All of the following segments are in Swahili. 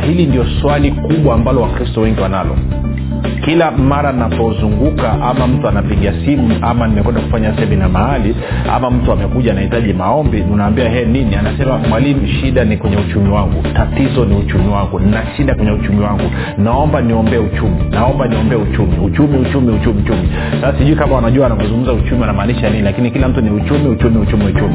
hili ndio swali kubwa ambalo wakristo wengi wanalo. Kila mara napozunguka ama mtu anapiga simu ama nimekwenda kufanya semina mahali ama mtu amekuja anahitaji maombi unaambia he nini? Anasema mwalimu shida ni kwenye uchumi wangu. Tatizo ni uchumi wangu. Na shida kwenye uchumi wangu. Naomba niombee uchumi. Naomba niombee uchumi. Uchumi uchumi uchumi uchumi. Sasa sijui kama wanajua anavyozungumza uchumi anamaanisha nini lakini kila mtu ni uchumi uchumi uchumi uchumi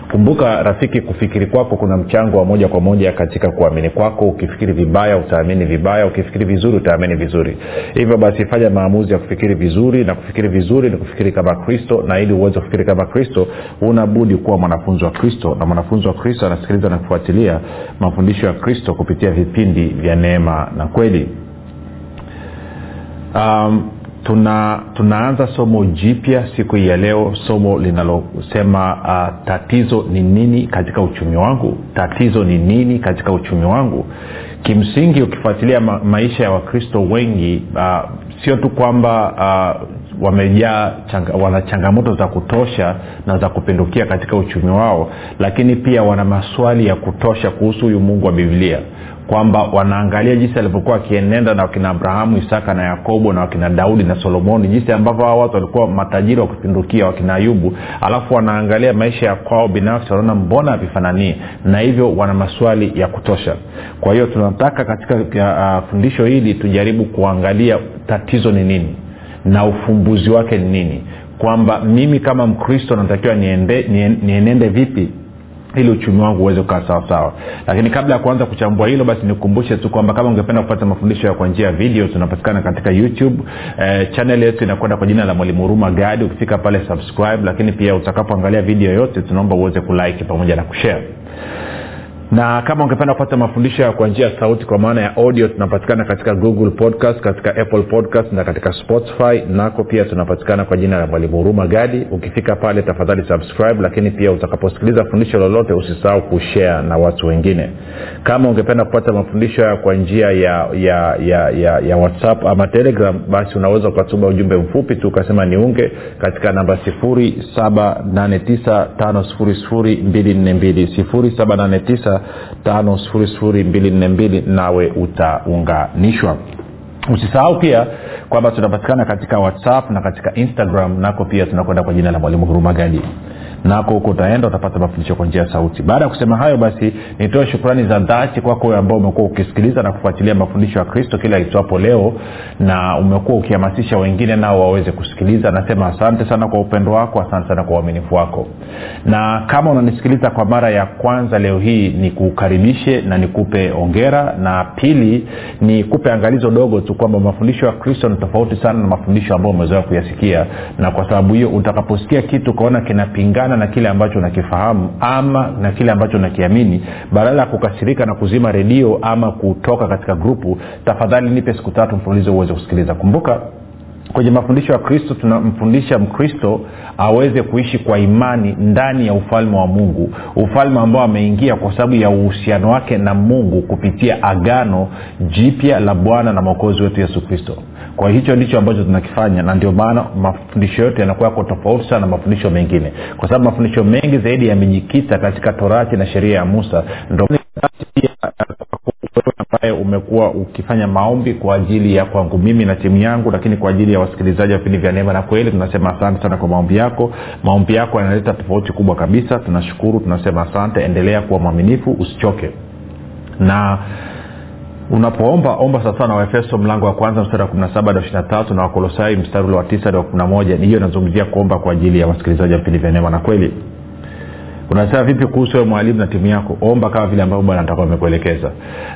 kumbuka rafiki kufikiri kwako kuna mchango wa moja kwa moja katika kuamini kwako. Ukifikiri vibaya utaamini vibaya. Ukifikiri vizuri utaamini vizuri. Hivyo basi fanya maamuzi ya kufikiri vizuri na kufikiri vizuri ni kufikiri kama kristo na ili uweze kufikiri kama kristo unabudi kuwa mwanafunzi wa kristo. Na mwanafunzi wa kristo anasikiliza na kufuatilia mafundisho ya kristo kupitia vipindi vya neema na kweli. Um, tuna tunaanza somo jipya siku hii ya leo somo linalosema uh, tatizo ni nini katika uchumi wangu? Tatizo ni nini katika uchumi wangu? Kimsingi ukifuatilia ma- maisha ya wakristo wengi uh, sio tu kwamba uh, wamejaa changa, wana changamoto za kutosha na za kupindukia katika uchumi wao lakini pia wana maswali ya kutosha kuhusu huyu mungu wa biblia kwamba wanaangalia jinsi alivyokuwa akienenda na wakina abrahamu isaka na yakobo na wakina daudi na solomoni jinsi ambavyo hao watu walikuwa matajiri wa kupindukia wakina ayubu. Alafu wanaangalia maisha ya kwao binafsi wanaona mbona havifananii na hivyo wana maswali ya kutosha. Kwa hiyo tunataka katika uh, fundisho hili tujaribu kuangalia tatizo ni nini na ufumbuzi wake ni nini. Kwamba mimi kama mkristo natakiwa nienende vipi ili uchumi wangu uweze kukaa sawasawa lakini kabla ya kuanza kuchambua hilo basi nikukumbushe tu kwamba kama ungependa kupata mafundisho ya kwa njia ya video tunapatikana katika youtube. Eh, chanel yetu inakwenda kwa jina la mwalimu huruma gadi ukifika pale subscribe. Lakini pia utakapoangalia video yote tunaomba uweze kulike pamoja na kushare na kama ungependa kupata mafundisho kwa njia ya sauti kwa maana ya audio tunapatikana katika google podcast katika apple podcast na katika spotify. Nako pia tunapatikana kwa jina la mwalimu huruma gadi. Ukifika pale tafadhali subscribe lakini pia utakaposikiliza fundisho lolote usisahau kushare na watu wengine. Kama ungependa kupata mafundisho haya kwa njia ya ya ya ya, ya whatsapp ama telegram basi unaweza ukatuma ujumbe mfupi tu ukasema niunge katika namba 789 5242 nawe utaunganishwa. Usisahau pia kwamba tunapatikana katika whatsapp na katika instagram nako pia tunakwenda kwa jina la mwalimu hurumagadi nako huko utaenda utapata mafundisho kwa njia ya sauti. Baada ya kusema hayo basi nitoe shukrani za dhati kwako wewe ambao umekuwa ukisikiliza na kufuatilia mafundisho ya kristo kila itwapo leo na umekuwa ukihamasisha wengine nao waweze kusikiliza. Nasema asante sana kwa upendo wako asante sana kwa uaminifu wako. Na kama unanisikiliza kwa mara ya kwanza leo hii nikukaribishe na nikupe ongera na pili nikupe angalizo dogo tu kwamba mafundisho ya kristo ni tofauti sana na mafundisho ambayo umezoea kuyasikia. Na kwa sababu hiyo utakaposikia kitu ukaona kinapingana na kile ambacho unakifahamu ama na kile ambacho unakiamini badala ya kukasirika na kuzima redio ama kutoka katika grupu tafadhali nipe siku tatu mfululizo uweze kusikiliza. Kumbuka kwenye mafundisho ya kristo tunamfundisha mkristo aweze kuishi kwa imani ndani ya ufalme wa mungu. Ufalme ambao ameingia kwa sababu ya uhusiano wake na mungu kupitia agano jipya la bwana na mwokozi wetu yesu kristo kwa hicho ndicho ambacho tunakifanya na ndio maana mafundisho yote yanakuwa yako tofauti sana na mafundisho mengine. Kwa sababu mafundisho mengi zaidi yamejikita katika torati na sheria ya musa. Ndo ambaye umekuwa ukifanya maombi kwa ajili ya kwangu mimi na timu yangu lakini kwa ajili ya wasikilizaji wa vipindi vya neema na kweli. Tunasema asante sana kwa maombi yako. Maombi yako yanaleta tofauti kubwa kabisa. Tunashukuru tunasema asante. Endelea kuwa mwaminifu. Usichoke. Na unapoomba omba sasa na waefeso mlango wa kwanza mstari wa kumi na saba hadi ishiri na tatu na wakolosai mstari ule wa tisa hadi kumi na moja. Hiyo inazungumzia kuomba kwa ajili ya wasikilizaji wa vipindi vya neema na kweli. Unasema vipi kuhusu wewe mwalimu na timu yako? Omba kama vile ambavyo bwana atakuwa amekuelekeza.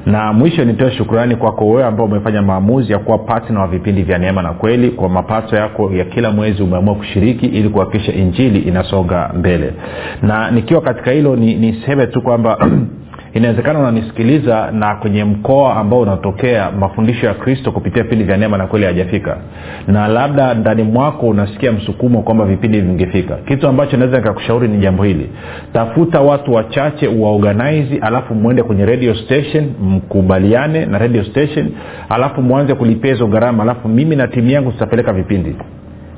Na mwisho nitoe shukrani kwako wewe ambao umefanya maamuzi ya kuwa patna wa vipindi vya neema na kweli kwa mapato yako ya kila mwezi umeamua kushiriki ili kuhakikisha injili inasonga mbele. Na nikiwa katika hilo niseme ni tu kwamba inawezekana unanisikiliza na kwenye mkoa ambao unatokea mafundisho ya kristo kupitia vipindi vya neema na kweli hajafika na labda ndani mwako unasikia msukumo kwamba vipindi vingefika. Kitu ambacho naweza nikakushauri ni jambo hili. Tafuta watu wachache uwaorganizi alafu mwende kwenye radio station mkubaliane na radio station alafu mwanze kulipia hizo gharama alafu mimi na timu yangu tutapeleka vipindi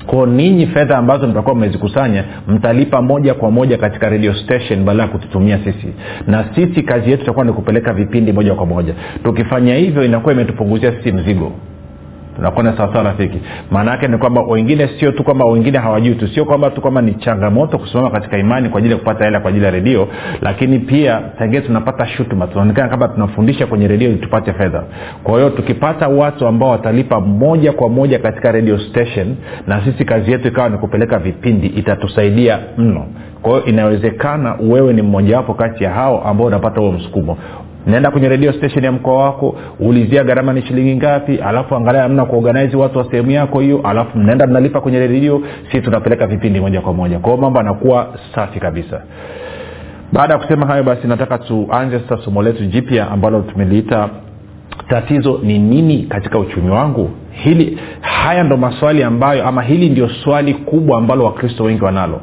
kwao ninyi fedha ambazo mtakuwa mmezikusanya mtalipa moja kwa moja katika radio station badala ya kututumia sisi. Na sisi kazi yetu itakuwa ni kupeleka vipindi moja kwa moja. Tukifanya hivyo inakuwa imetupunguzia sisi mzigo tunakwenda sawasawa rafiki. Maana yake ni kwamba wengine sio tu kwamba wengine hawajui tu sio kwamba tu kwamba ni changamoto kusimama katika imani kwa ajili ya kupata hela kwa ajili ya redio lakini pia tangine tunapata shutuma. Tunaonekana kama tunafundisha kwenye redio ili tupate fedha. Kwa hiyo tukipata watu ambao watalipa moja kwa moja katika radio station na sisi kazi yetu ikawa ni kupeleka vipindi itatusaidia mno. Kwa hiyo inawezekana wewe ni mmojawapo kati ya hao ambao unapata huo msukumo naenda kwenye radio station ya mkoa wako ulizia gharama ni shilingi ngapi alafu angalia namna kuorganize watu wa sehemu yako hiyo alafu mnaenda mnalipa kwenye redio si tunapeleka vipindi moja kwa moja. Kwa hiyo mambo anakuwa safi kabisa. Baada ya kusema hayo basi nataka tuanze sasa somo letu jipya ambalo tumeliita tatizo ni nini katika uchumi wangu? Hili haya ndo maswali ambayo ama hili ndio swali kubwa ambalo wakristo wengi wanalo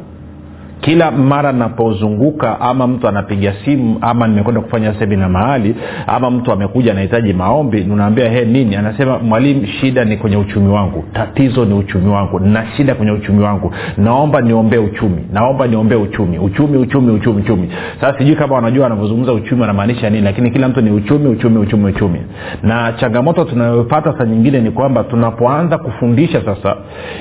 kila mara napozunguka ama mtu anapiga simu ama nimekwenda kufanya semina mahali ama mtu amekuja anahitaji maombi unaambia he nini? Anasema mwalimu shida ni kwenye uchumi wangu. Tatizo ni uchumi wangu. Na shida kwenye uchumi wangu. Naomba niombee uchumi. Naomba niombee uchumi. Uchumi uchumi uchumi uchumi. Sasa sijui kama wanajua wanavyozungumza uchumi wanamaanisha nini lakini kila mtu ni uchumi uchumi uchumi uchumi. Na changamoto tunayopata saa nyingine ni kwamba tunapoanza kufundisha sasa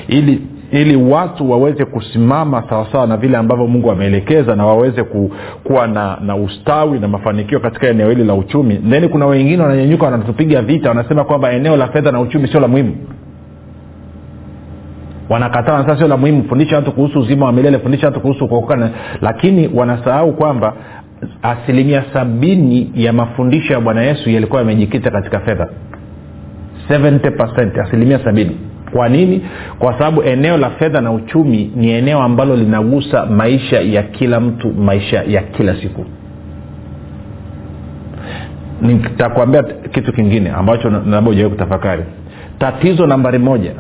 ili ili watu waweze kusimama sawasawa na vile ambavyo mungu ameelekeza na waweze ku, kuwa na, na ustawi na mafanikio katika eneo hili la uchumi. Theni kuna wengine wananyanyuka wanatupiga vita wanasema kwamba eneo la fedha na uchumi sio la muhimu. Wanakataa wanasema sio la muhimu. Fundisha watu kuhusu uzima wa milele fundisha watu kuhusu kuokoka lakini wanasahau kwamba asilimia sabini ya mafundisho ya bwana yesu yalikuwa yamejikita katika fedha. 70 asilimia sabini kwa nini? Kwa sababu eneo la fedha na uchumi ni eneo ambalo linagusa maisha ya kila mtu maisha ya kila siku. Nitakuambia kitu kingine ambacho labda ujawai kutafakari. Tatizo nambari moja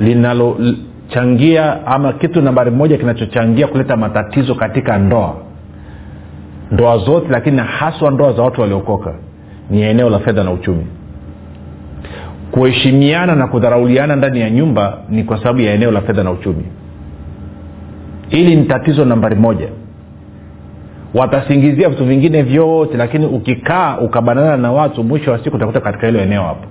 linalochangia ama kitu nambari moja kinachochangia kuleta matatizo katika ndoa. Ndoa zote lakini haswa ndoa za watu waliokoka ni eneo la fedha na uchumi kuheshimiana na kudharauliana ndani ya nyumba ni kwa sababu ya eneo la fedha na uchumi. Hili ni tatizo nambari moja. Watasingizia vitu vingine vyote lakini ukikaa ukabanana na watu mwisho wa siku utakuta katika hilo eneo hapo.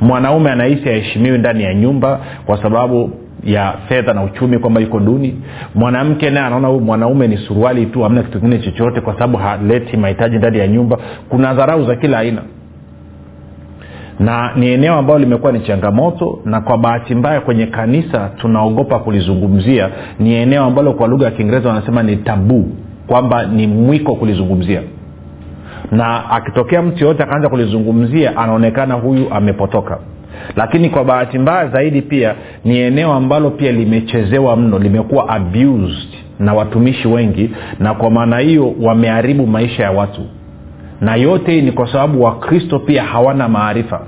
Mwanaume anahisi aheshimiwi ndani ya nyumba kwa sababu ya fedha na uchumi kwamba yuko duni. Mwanamke naye anaona huyu mwanaume ni suruali tu amna kitu kingine chochote kwa sababu haleti mahitaji ndani ya nyumba. Kuna dharau za kila aina na ni eneo ambalo limekuwa ni changamoto na kwa bahati mbaya kwenye kanisa tunaogopa kulizungumzia. Ni eneo ambalo kwa lugha ya kiingereza wanasema ni tabuu kwamba ni mwiko kulizungumzia. Na akitokea mtu yoyote akaanza kulizungumzia anaonekana huyu amepotoka. Lakini kwa bahati mbaya zaidi pia ni eneo ambalo pia limechezewa mno limekuwa abused na watumishi wengi na kwa maana hiyo wameharibu maisha ya watu na yote ni kwa sababu wakristo pia hawana maarifa.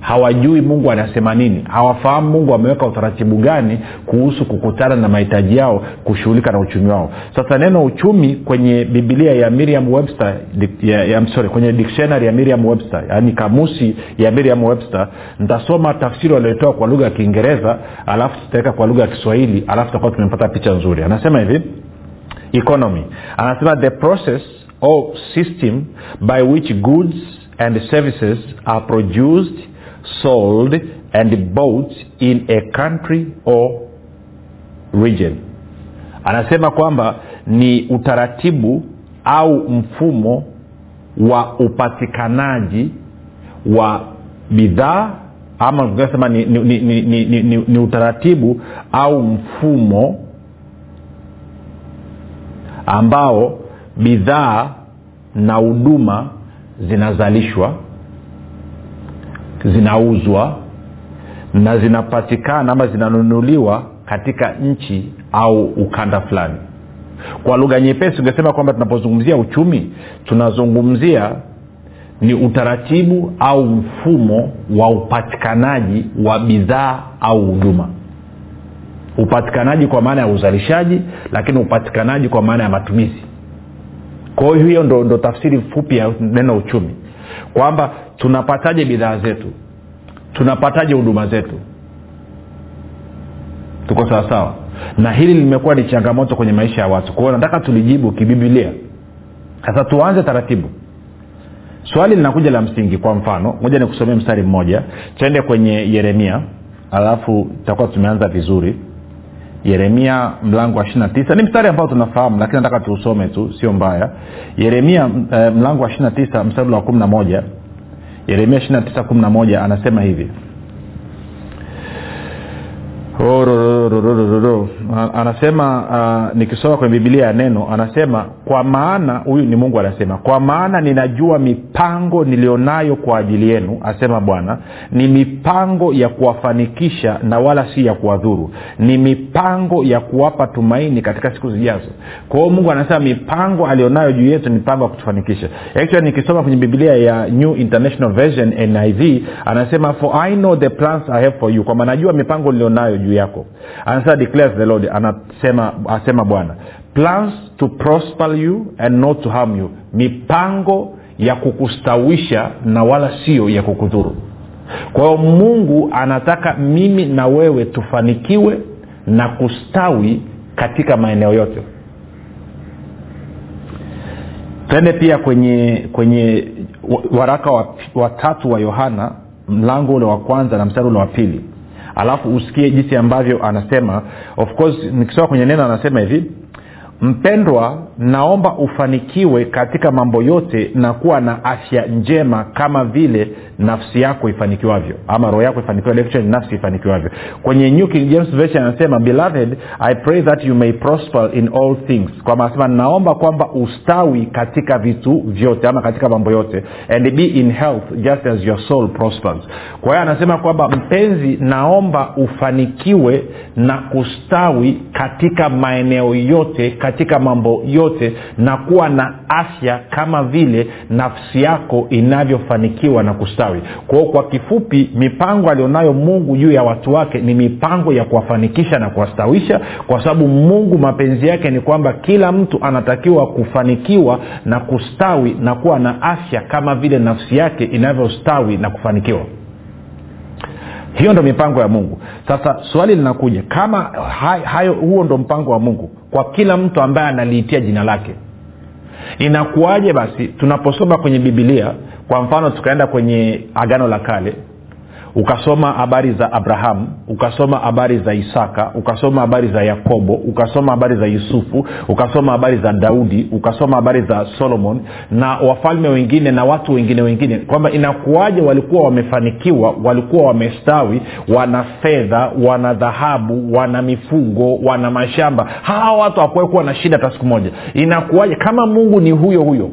Hawajui mungu anasema nini. Hawafahamu mungu ameweka utaratibu gani kuhusu kukutana na mahitaji yao kushughulika na uchumi wao. Sasa neno uchumi kwenye bibilia ya miriam webster ya, ya, sorry, kwenye dictionary ya miriam webster yaani kamusi ya miriam webster ntasoma tafsiri waliotoa kwa lugha ya kiingereza alafu tutaweka kwa lugha ya kiswahili alafu tutakuwa tumepata picha nzuri. Anasema hivi economy. Anasema the process or system by which goods and services are produced sold and bought in a country or region. Anasema kwamba ni utaratibu au mfumo wa upatikanaji wa bidhaa ama tunasema ni, ni, ni, ni, ni, ni, ni utaratibu au mfumo ambao bidhaa na huduma zinazalishwa zinauzwa na zinapatikana ama zinanunuliwa katika nchi au ukanda fulani. Kwa lugha nyepesi ungesema kwamba tunapozungumzia uchumi tunazungumzia ni utaratibu au mfumo wa upatikanaji wa bidhaa au huduma. Upatikanaji kwa maana ya uzalishaji lakini upatikanaji kwa maana ya matumizi kwa hiyo hiyo ndo, ndo tafsiri fupi ya neno uchumi. Kwamba tunapataje bidhaa zetu? Tunapataje huduma zetu? Tuko sawasawa na hili limekuwa ni changamoto kwenye maisha ya watu. Kwao nataka tulijibu kibibilia sasa tuanze taratibu. Swali linakuja la msingi kwa mfano moja nikusomee mstari mmoja. Tuende kwenye yeremia alafu tutakuwa tumeanza vizuri yeremia mlango wa ishirina tisa. Ni mstari ambao tunafahamu lakini nataka tuusome tu sio mbaya. Yeremia eh, mlango wa ishirina tisa mstari wa kumi na moja. Yeremia ishirina tisa kumi na moja anasema hivi. Anasema uh, nikisoma kwenye bibilia ya neno anasema kwa maana huyu ni mungu anasema kwa maana ninajua mipango nilionayo kwa ajili yenu asema bwana ni mipango ya kuwafanikisha na wala si ya kuwadhuru. Ni mipango ya kuwapa tumaini katika siku zijazo. Kwa hiyo mungu anasema mipango alionayo juu yetu ni mipango ya kutufanikisha. Actually nikisoma kwenye bibilia ya new international version niv anasema for i know the plans i have for you. Kwamba najua mipango nilionayo juu yako. Anasema declares the lord anasema asema bwana plans to prosper you and not to harm you mipango ya kukustawisha na wala sio ya kukudhuru. Kwa hiyo mungu anataka mimi na wewe tufanikiwe na kustawi katika maeneo yote. Twende pia kwenye kwenye waraka watatu wa, wa yohana mlango ule wa kwanza na mstari ule wa pili alafu usikie jinsi ambavyo anasema. Of course nikisoma kwenye neno anasema hivi mpendwa naomba ufanikiwe katika mambo yote na kuwa na afya njema kama vile nafsi yako ifanikiwavyo ama roho yako ifanikiwa nafsi ifanikiwavyo. Kwenye new king james version anasema beloved i pray that you may prosper in all things. Kwamba anasema naomba kwamba ustawi katika vitu vyote ama katika mambo yote and be in health just as your soul prospers. Kwa hiyo anasema kwamba mpenzi naomba ufanikiwe na kustawi katika maeneo yote katika mambo yote na kuwa na afya kama vile nafsi yako inavyofanikiwa na kustawi. Kwao kwa kifupi mipango alionayo mungu juu ya watu wake ni mipango ya kuwafanikisha na kuwastawisha kwa sababu mungu mapenzi yake ni kwamba kila mtu anatakiwa kufanikiwa na kustawi na kuwa na afya kama vile nafsi yake inavyostawi na kufanikiwa. Hiyo ndo mipango ya mungu. Sasa swali linakuja kama hayo huo ndo mpango wa mungu kwa kila mtu ambaye analiitia jina lake. Inakuwaje basi tunaposoma kwenye bibilia kwa mfano tukaenda kwenye agano la kale ukasoma habari za abrahamu ukasoma habari za isaka ukasoma habari za yakobo ukasoma habari za yusufu ukasoma habari za daudi ukasoma habari za solomon na wafalme wengine na watu wengine wengine kwamba inakuwaje walikuwa wamefanikiwa walikuwa wamestawi wana fedha wana dhahabu wana mifugo wana mashamba. Hawa watu hakuwahi kuwa na shida hata siku moja. Inakuwaje? Kama mungu ni huyo huyo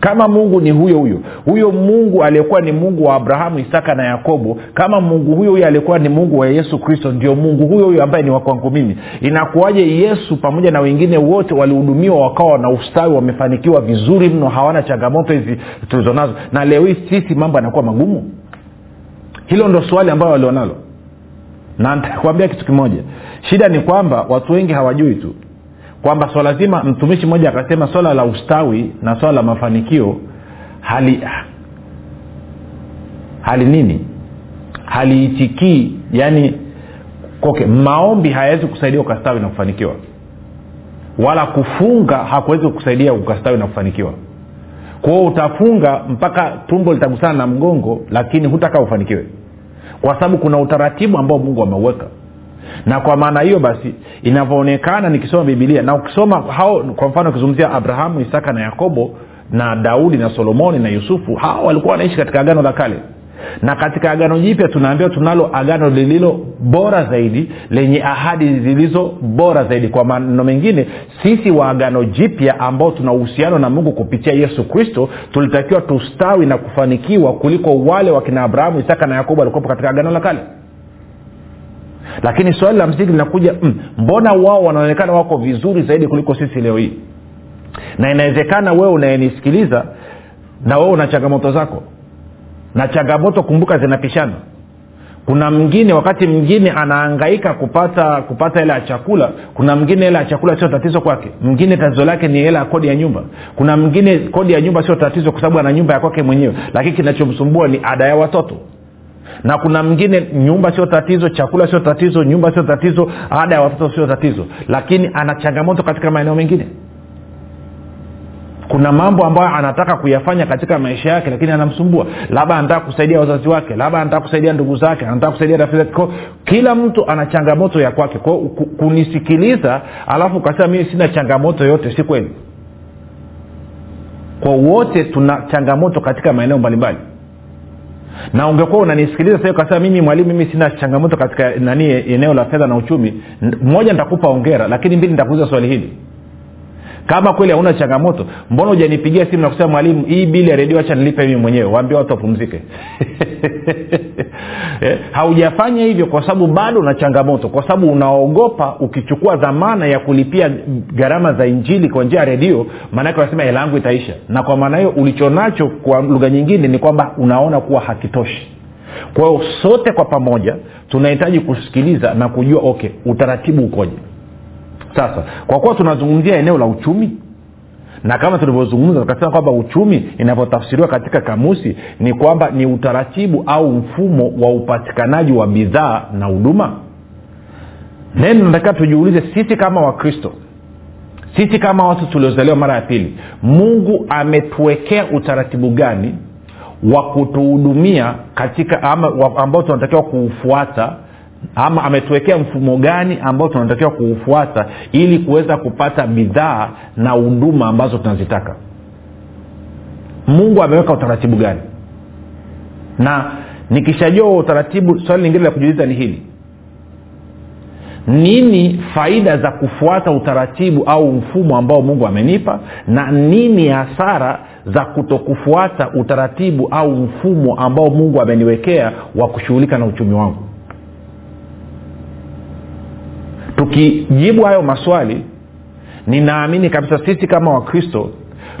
kama mungu ni huyo huyo huyo mungu aliyekuwa ni mungu wa abrahamu isaka na yakobo kama mungu huyo huyo aliyekuwa ni mungu wa yesu kristo ndio mungu huyo huyo ambaye ni wakwangu mimi. Inakuwaje yesu pamoja na wengine wote walihudumiwa wakawa na ustawi wamefanikiwa vizuri mno hawana changamoto hizi tulizonazo na leo hii sisi mambo yanakuwa magumu? Hilo ndo swali ambayo walionalo na ntakwambia kitu kimoja. Shida ni kwamba watu wengi hawajui tu kwamba swala zima mtumishi mmoja akasema swala la ustawi na swala la mafanikio hali hali nini? Haliitikii yani okay, maombi hayawezi kusaidia ukastawi na kufanikiwa. Wala kufunga hakuwezi kusaidia ukastawi na kufanikiwa. Kwao utafunga mpaka tumbo litagusana na mgongo lakini hutaka ufanikiwe. Kwa sababu kuna utaratibu ambao mungu ameuweka na kwa maana hiyo basi inavyoonekana nikisoma bibilia na ukisoma hao kwa mfano ukizungumzia abrahamu isaka na yakobo na daudi na solomoni na yusufu hao walikuwa wanaishi katika agano la kale. Na katika agano jipya tunaambiwa tunalo agano lililo bora zaidi lenye ahadi zilizo bora zaidi. Kwa maneno mengine sisi wa agano jipya ambao tuna uhusiano na mungu kupitia yesu kristo tulitakiwa tustawi na kufanikiwa kuliko wale wakina abrahamu isaka na yakobo walikuwepo katika agano la kale lakini swali la msingi linakuja mm, mbona wao wanaonekana wako vizuri zaidi kuliko sisi leo hii? Na inawezekana wewe unayenisikiliza na wewe una changamoto zako. Na changamoto kumbuka zinapishana. Kuna mwingine wakati mwingine anaangaika kupata kupata hela ya chakula kuna mwingine hela ya chakula sio tatizo kwake. Mwingine tatizo lake ni hela ya kodi ya nyumba. Kuna mwingine kodi ya nyumba sio tatizo kwa sababu ana nyumba ya kwake mwenyewe. Lakini kinachomsumbua ni ada ya watoto na kuna mwingine nyumba sio tatizo chakula sio tatizo nyumba sio tatizo ada ya watoto sio tatizo. Lakini ana changamoto katika maeneo mengine. Kuna mambo ambayo anataka kuyafanya katika maisha yake lakini anamsumbua. Labda anataka kusaidia wazazi wake labda anataka kusaidia ndugu zake anataka kusaidia rafiki kila mtu ana changamoto ya kwake. Kwao kunisikiliza alafu ukasema mimi sina changamoto yote si kweli? Kwa wote tuna changamoto katika maeneo mbalimbali na ungekuwa unanisikiliza sasa ukasema mimi mwalimu mimi sina changamoto katika nani eneo la fedha na uchumi moja nitakupa ongera lakini mbili nitakuuliza swali hili kama kweli hauna changamoto mbona hujanipigia simu na kusema mwalimu hii bili ya redio hacha nilipe mimi mwenyewe. Waambia watu wapumzike. Eh, haujafanya hivyo kwa sababu bado una changamoto kwa sababu unaogopa ukichukua dhamana ya kulipia gharama za injili kwa njia ya redio maanake unasema hela yangu itaisha. Na kwa maana hiyo ulichonacho kwa lugha nyingine ni kwamba unaona kuwa hakitoshi. Kwa hiyo sote kwa pamoja tunahitaji kusikiliza na kujua okay utaratibu ukoje sasa kwa kuwa tunazungumzia eneo la uchumi na kama tulivyozungumza tukasema kwamba uchumi inavyotafsiriwa katika kamusi ni kwamba ni utaratibu au mfumo wa upatikanaji wa bidhaa na huduma. Neno natakiwa tujiulize sisi kama wakristo sisi kama watu tuliozaliwa mara ya pili mungu ametuwekea utaratibu gani wa kutuhudumia katika ambao tunatakiwa kuufuata ama ametuwekea mfumo gani ambao tunatakiwa kuufuata ili kuweza kupata bidhaa na huduma ambazo tunazitaka. Mungu ameweka utaratibu gani? Na nikishajua utaratibu swali lingine la kujiuliza ni hili. Nini faida za kufuata utaratibu au mfumo ambao mungu amenipa? Na nini hasara za kutokufuata utaratibu au mfumo ambao mungu ameniwekea wa kushughulika na uchumi wangu tukijibu hayo maswali ninaamini kabisa sisi kama wakristo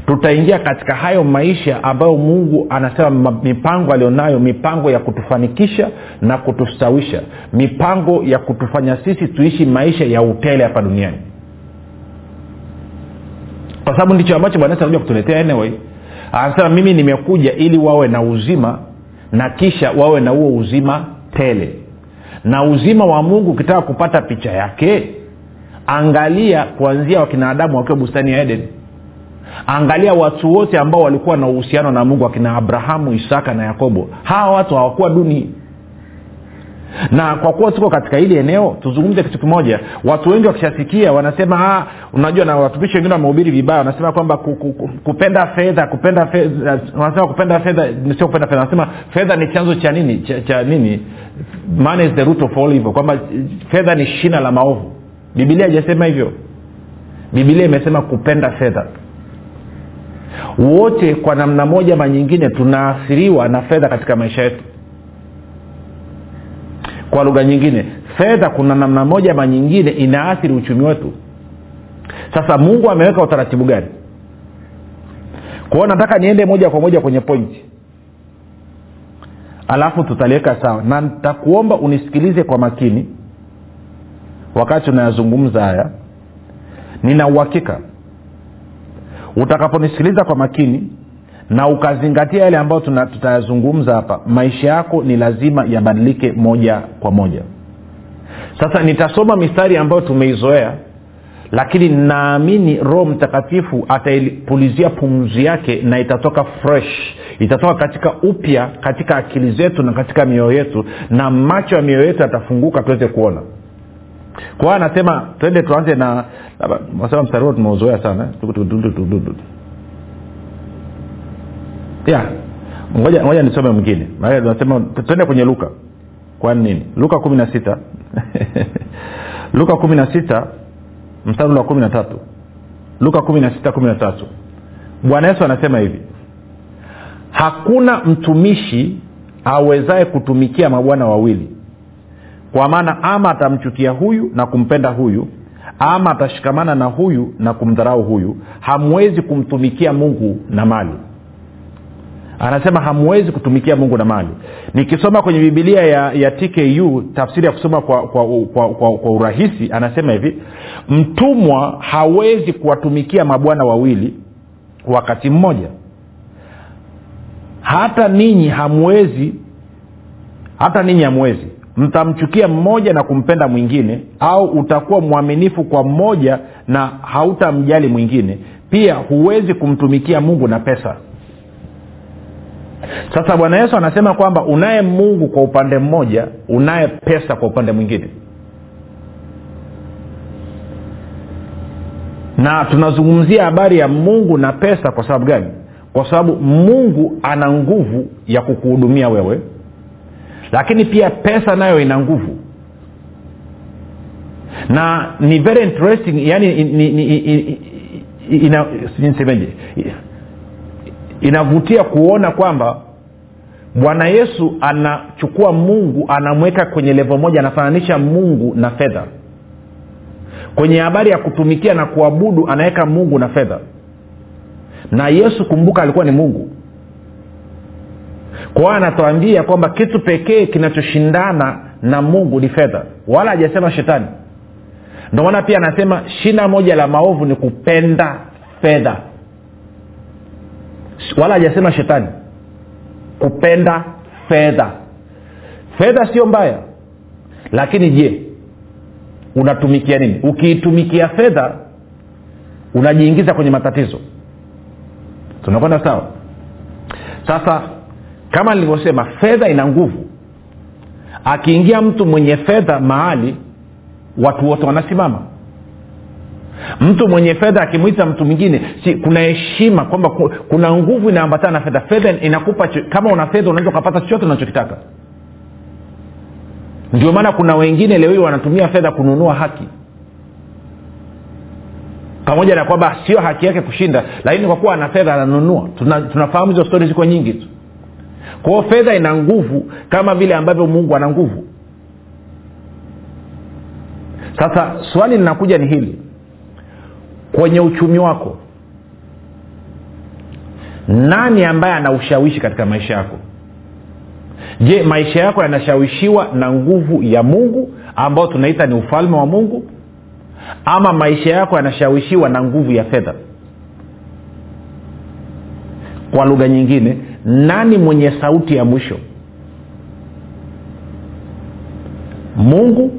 tutaingia katika hayo maisha ambayo mungu anasema mipango alionayo mipango ya kutufanikisha na kutustawisha mipango ya kutufanya sisi tuishi maisha ya utele hapa duniani. Kwa sababu ndicho ambacho bwana anakuja kutuletea anyway. Anasema mimi nimekuja ili wawe na uzima na kisha wawe na huo uzima tele na uzima wa mungu ukitaka kupata picha yake angalia kuanzia wakina adamu wakiwa bustani ya eden. Angalia watu wote ambao walikuwa na uhusiano na mungu akina abrahamu isaka na yakobo. Hawa watu hawakuwa duni. Na kwa kuwa tuko katika hili eneo tuzungumze kitu kimoja. Watu wengi wakishasikia wanasema ah, unajua na watumishi wengine wamehubiri vibaya. Wanasema kwamba ku, ku, ku, kupenda fedha kupenda fedha wanasema kupenda fedha sio kupenda fedha wanasema fedha ni chanzo cha nini? Cha, cha nini money is the root of all evil. Kwamba fedha ni shina la maovu. Bibilia haijasema hivyo. Bibilia imesema kupenda fedha. Wote kwa namna moja ma nyingine tunaathiriwa na fedha katika maisha yetu. Kwa lugha nyingine fedha kuna namna moja ma nyingine inaathiri uchumi wetu. Sasa mungu ameweka utaratibu gani? Kwao nataka niende moja kwa moja kwenye pointi alafu tutaliweka sawa. Na nitakuomba unisikilize kwa makini wakati unayazungumza haya. Nina uhakika utakaponisikiliza kwa makini na ukazingatia yale ambayo tutayazungumza hapa maisha yako ni lazima yabadilike moja kwa moja. Sasa nitasoma mistari ambayo tumeizoea lakini naamini roho mtakatifu ataipulizia pumzi yake na itatoka fresh. Itatoka katika upya katika akili zetu na katika mioyo yetu na macho ya mioyo yetu yatafunguka tuweze kuona. Kwa anasema twende tuanze na nasema mstari huo tumeuzoea sana. Ya ngoja ngoja nisome mwingine. Nasema twende kwenye luka. Kwani nini? Luka kumi na sita. Luka kumi na sita mstari wa kumi na tatu. Luka kumi na sita kumi na tatu. Bwana yesu anasema hivi hakuna mtumishi awezaye kutumikia mabwana wawili. Kwa maana ama atamchukia huyu na kumpenda huyu ama atashikamana na huyu na kumdharau huyu. Hamwezi kumtumikia mungu na mali anasema hamwezi kutumikia mungu na mali. Nikisoma kwenye bibilia ya, ya tku tafsiri ya kusoma kwa, kwa, kwa, kwa, kwa urahisi anasema hivi mtumwa hawezi kuwatumikia mabwana wawili wakati mmoja. Hata ninyi hamwezi hata ninyi hamwezi. Mtamchukia mmoja na kumpenda mwingine au utakuwa mwaminifu kwa mmoja na hautamjali mwingine. Pia huwezi kumtumikia mungu na pesa sasa bwana yesu anasema kwamba unaye mungu kwa upande mmoja unaye pesa kwa upande mwingine. Na tunazungumzia habari ya mungu na pesa kwa sababu gani? Kwa sababu mungu ana nguvu ya kukuhudumia wewe lakini pia pesa nayo ina nguvu. Na ni very interesting yani ni, ni, ni, ina, nisemeje inavutia kuona kwamba bwana yesu anachukua mungu anamweka kwenye levo moja anafananisha mungu na fedha. Kwenye habari ya kutumikia na kuabudu anaweka mungu na fedha. Na yesu kumbuka alikuwa ni mungu. Kwa hiyo anatuambia kwamba kitu pekee kinachoshindana na mungu ni fedha. Wala hajasema shetani. Ndio maana pia anasema shina moja la maovu ni kupenda fedha wala hajasema shetani. Kupenda fedha. Fedha sio mbaya. Lakini je unatumikia nini? Ukiitumikia fedha unajiingiza kwenye matatizo. Tunakwenda sawa? Sasa kama nilivyosema fedha ina nguvu. Akiingia mtu mwenye fedha mahali watu wote wanasimama mtu mwenye fedha akimwita mtu mwingine si kuna heshima kwamba kuna nguvu inaambatana na fedha. Fedha inakupa kama una fedha unaweza ukapata chochote unachokitaka. Ndio maana kuna wengine leo hii wanatumia fedha kununua haki. Pamoja na kwamba sio haki yake kushinda lakini kwa kuwa ana fedha ananunua. Tuna, tunafahamu hizo stori ziko nyingi tu. Kwao fedha ina nguvu kama vile ambavyo mungu ana nguvu. Sasa swali linakuja ni hili kwenye uchumi wako. Nani ambaye ana ushawishi katika maisha yako? Je maisha yako yanashawishiwa na nguvu ya mungu ambao tunaita ni ufalme wa mungu? Ama maisha yako yanashawishiwa na nguvu ya fedha? Kwa lugha nyingine nani mwenye sauti ya mwisho? Mungu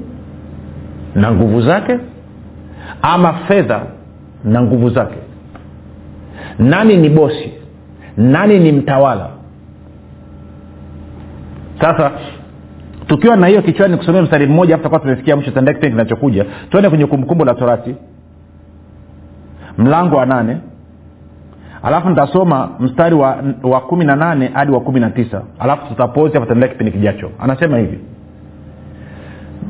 na nguvu zake? Ama fedha na nguvu zake. Nani ni bosi? Nani ni mtawala? Sasa tukiwa na hiyo kichwani kusomea mstari mmoja hapo takuwa tumefikia mwisho tendea kipindi kinachokuja. Tuende kwenye kumbukumbu la torati. Mlango wa nane. Alafu nitasoma mstari wa, kumi na nane hadi wa kumi na tisa. Alafu tutapozi hapa tendea kipindi kijacho. Anasema hivi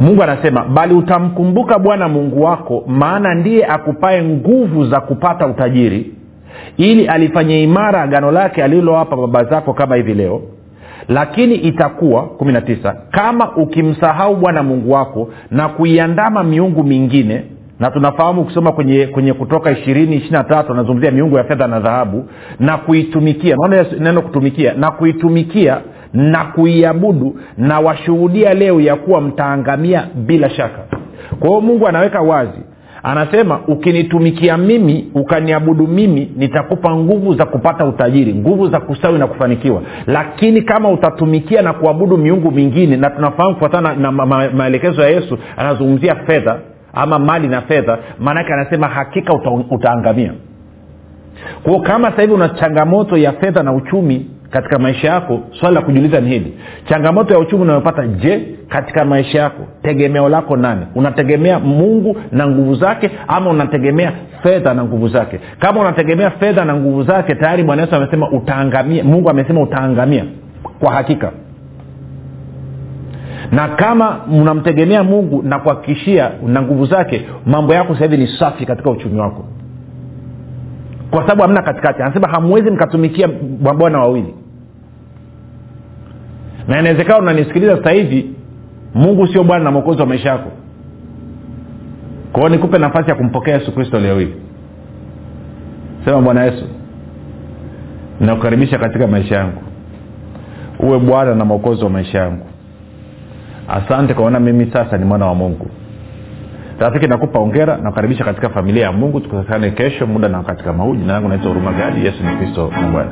mungu anasema bali utamkumbuka bwana mungu wako maana ndiye akupae nguvu za kupata utajiri ili alifanye imara agano lake alilowapa baba zako kama hivi leo. Lakini itakuwa 19 kama ukimsahau bwana mungu wako na kuiandama miungu mingine na tunafahamu ukisoma kwenye kwenye kutoka ishirini ishiri anazungumzia miungu ya fedha na dhahabu na kuitumikia naona neno kutumikia na kuitumikia na kuiabudu na washuhudia leo ya kuwa mtaangamia bila shaka. Kwa hiyo mungu anaweka wazi anasema ukinitumikia mimi ukaniabudu mimi nitakupa nguvu za kupata utajiri nguvu za kustawi na kufanikiwa. Lakini kama utatumikia na kuabudu miungu mingine na tunafahamu kufuatana na ma- ma- maelekezo ya yesu anazungumzia fedha ama mali na fedha maanake anasema hakika uta, utaangamia. Kwao kama sasa hivi una changamoto ya fedha na uchumi katika maisha yako swali la kujiuliza ni hili. Changamoto ya uchumi unayopata je katika maisha yako tegemeo lako nani? Unategemea mungu na nguvu zake ama unategemea fedha na nguvu zake? Kama unategemea fedha na nguvu zake tayari bwana yesu amesema utaangamia mungu amesema utaangamia. Kwa hakika. Na kama unamtegemea mungu na kuhakikishia na nguvu zake mambo yako sasa ni safi katika uchumi wako. Kwa sababu hamna katikati. Anasema hamwezi mkatumikia mabwana wawili na inawezekana unanisikiliza sasa hivi mungu sio bwana na mwokozi wa maisha yako. Kwao nikupe nafasi ya kumpokea yesu kristo leo hii. Sema bwana yesu nakukaribisha katika maisha yangu. Uwe bwana na mwokozi wa maisha yangu. Asante kwaona mimi sasa ni mwana wa mungu. Rafiki nakupa ongera nakukaribisha katika familia ya mungu. Tukutane kesho muda na wakati kama huu. Jina langu naitwa huruma gadi. Yesu ni kristo na bwana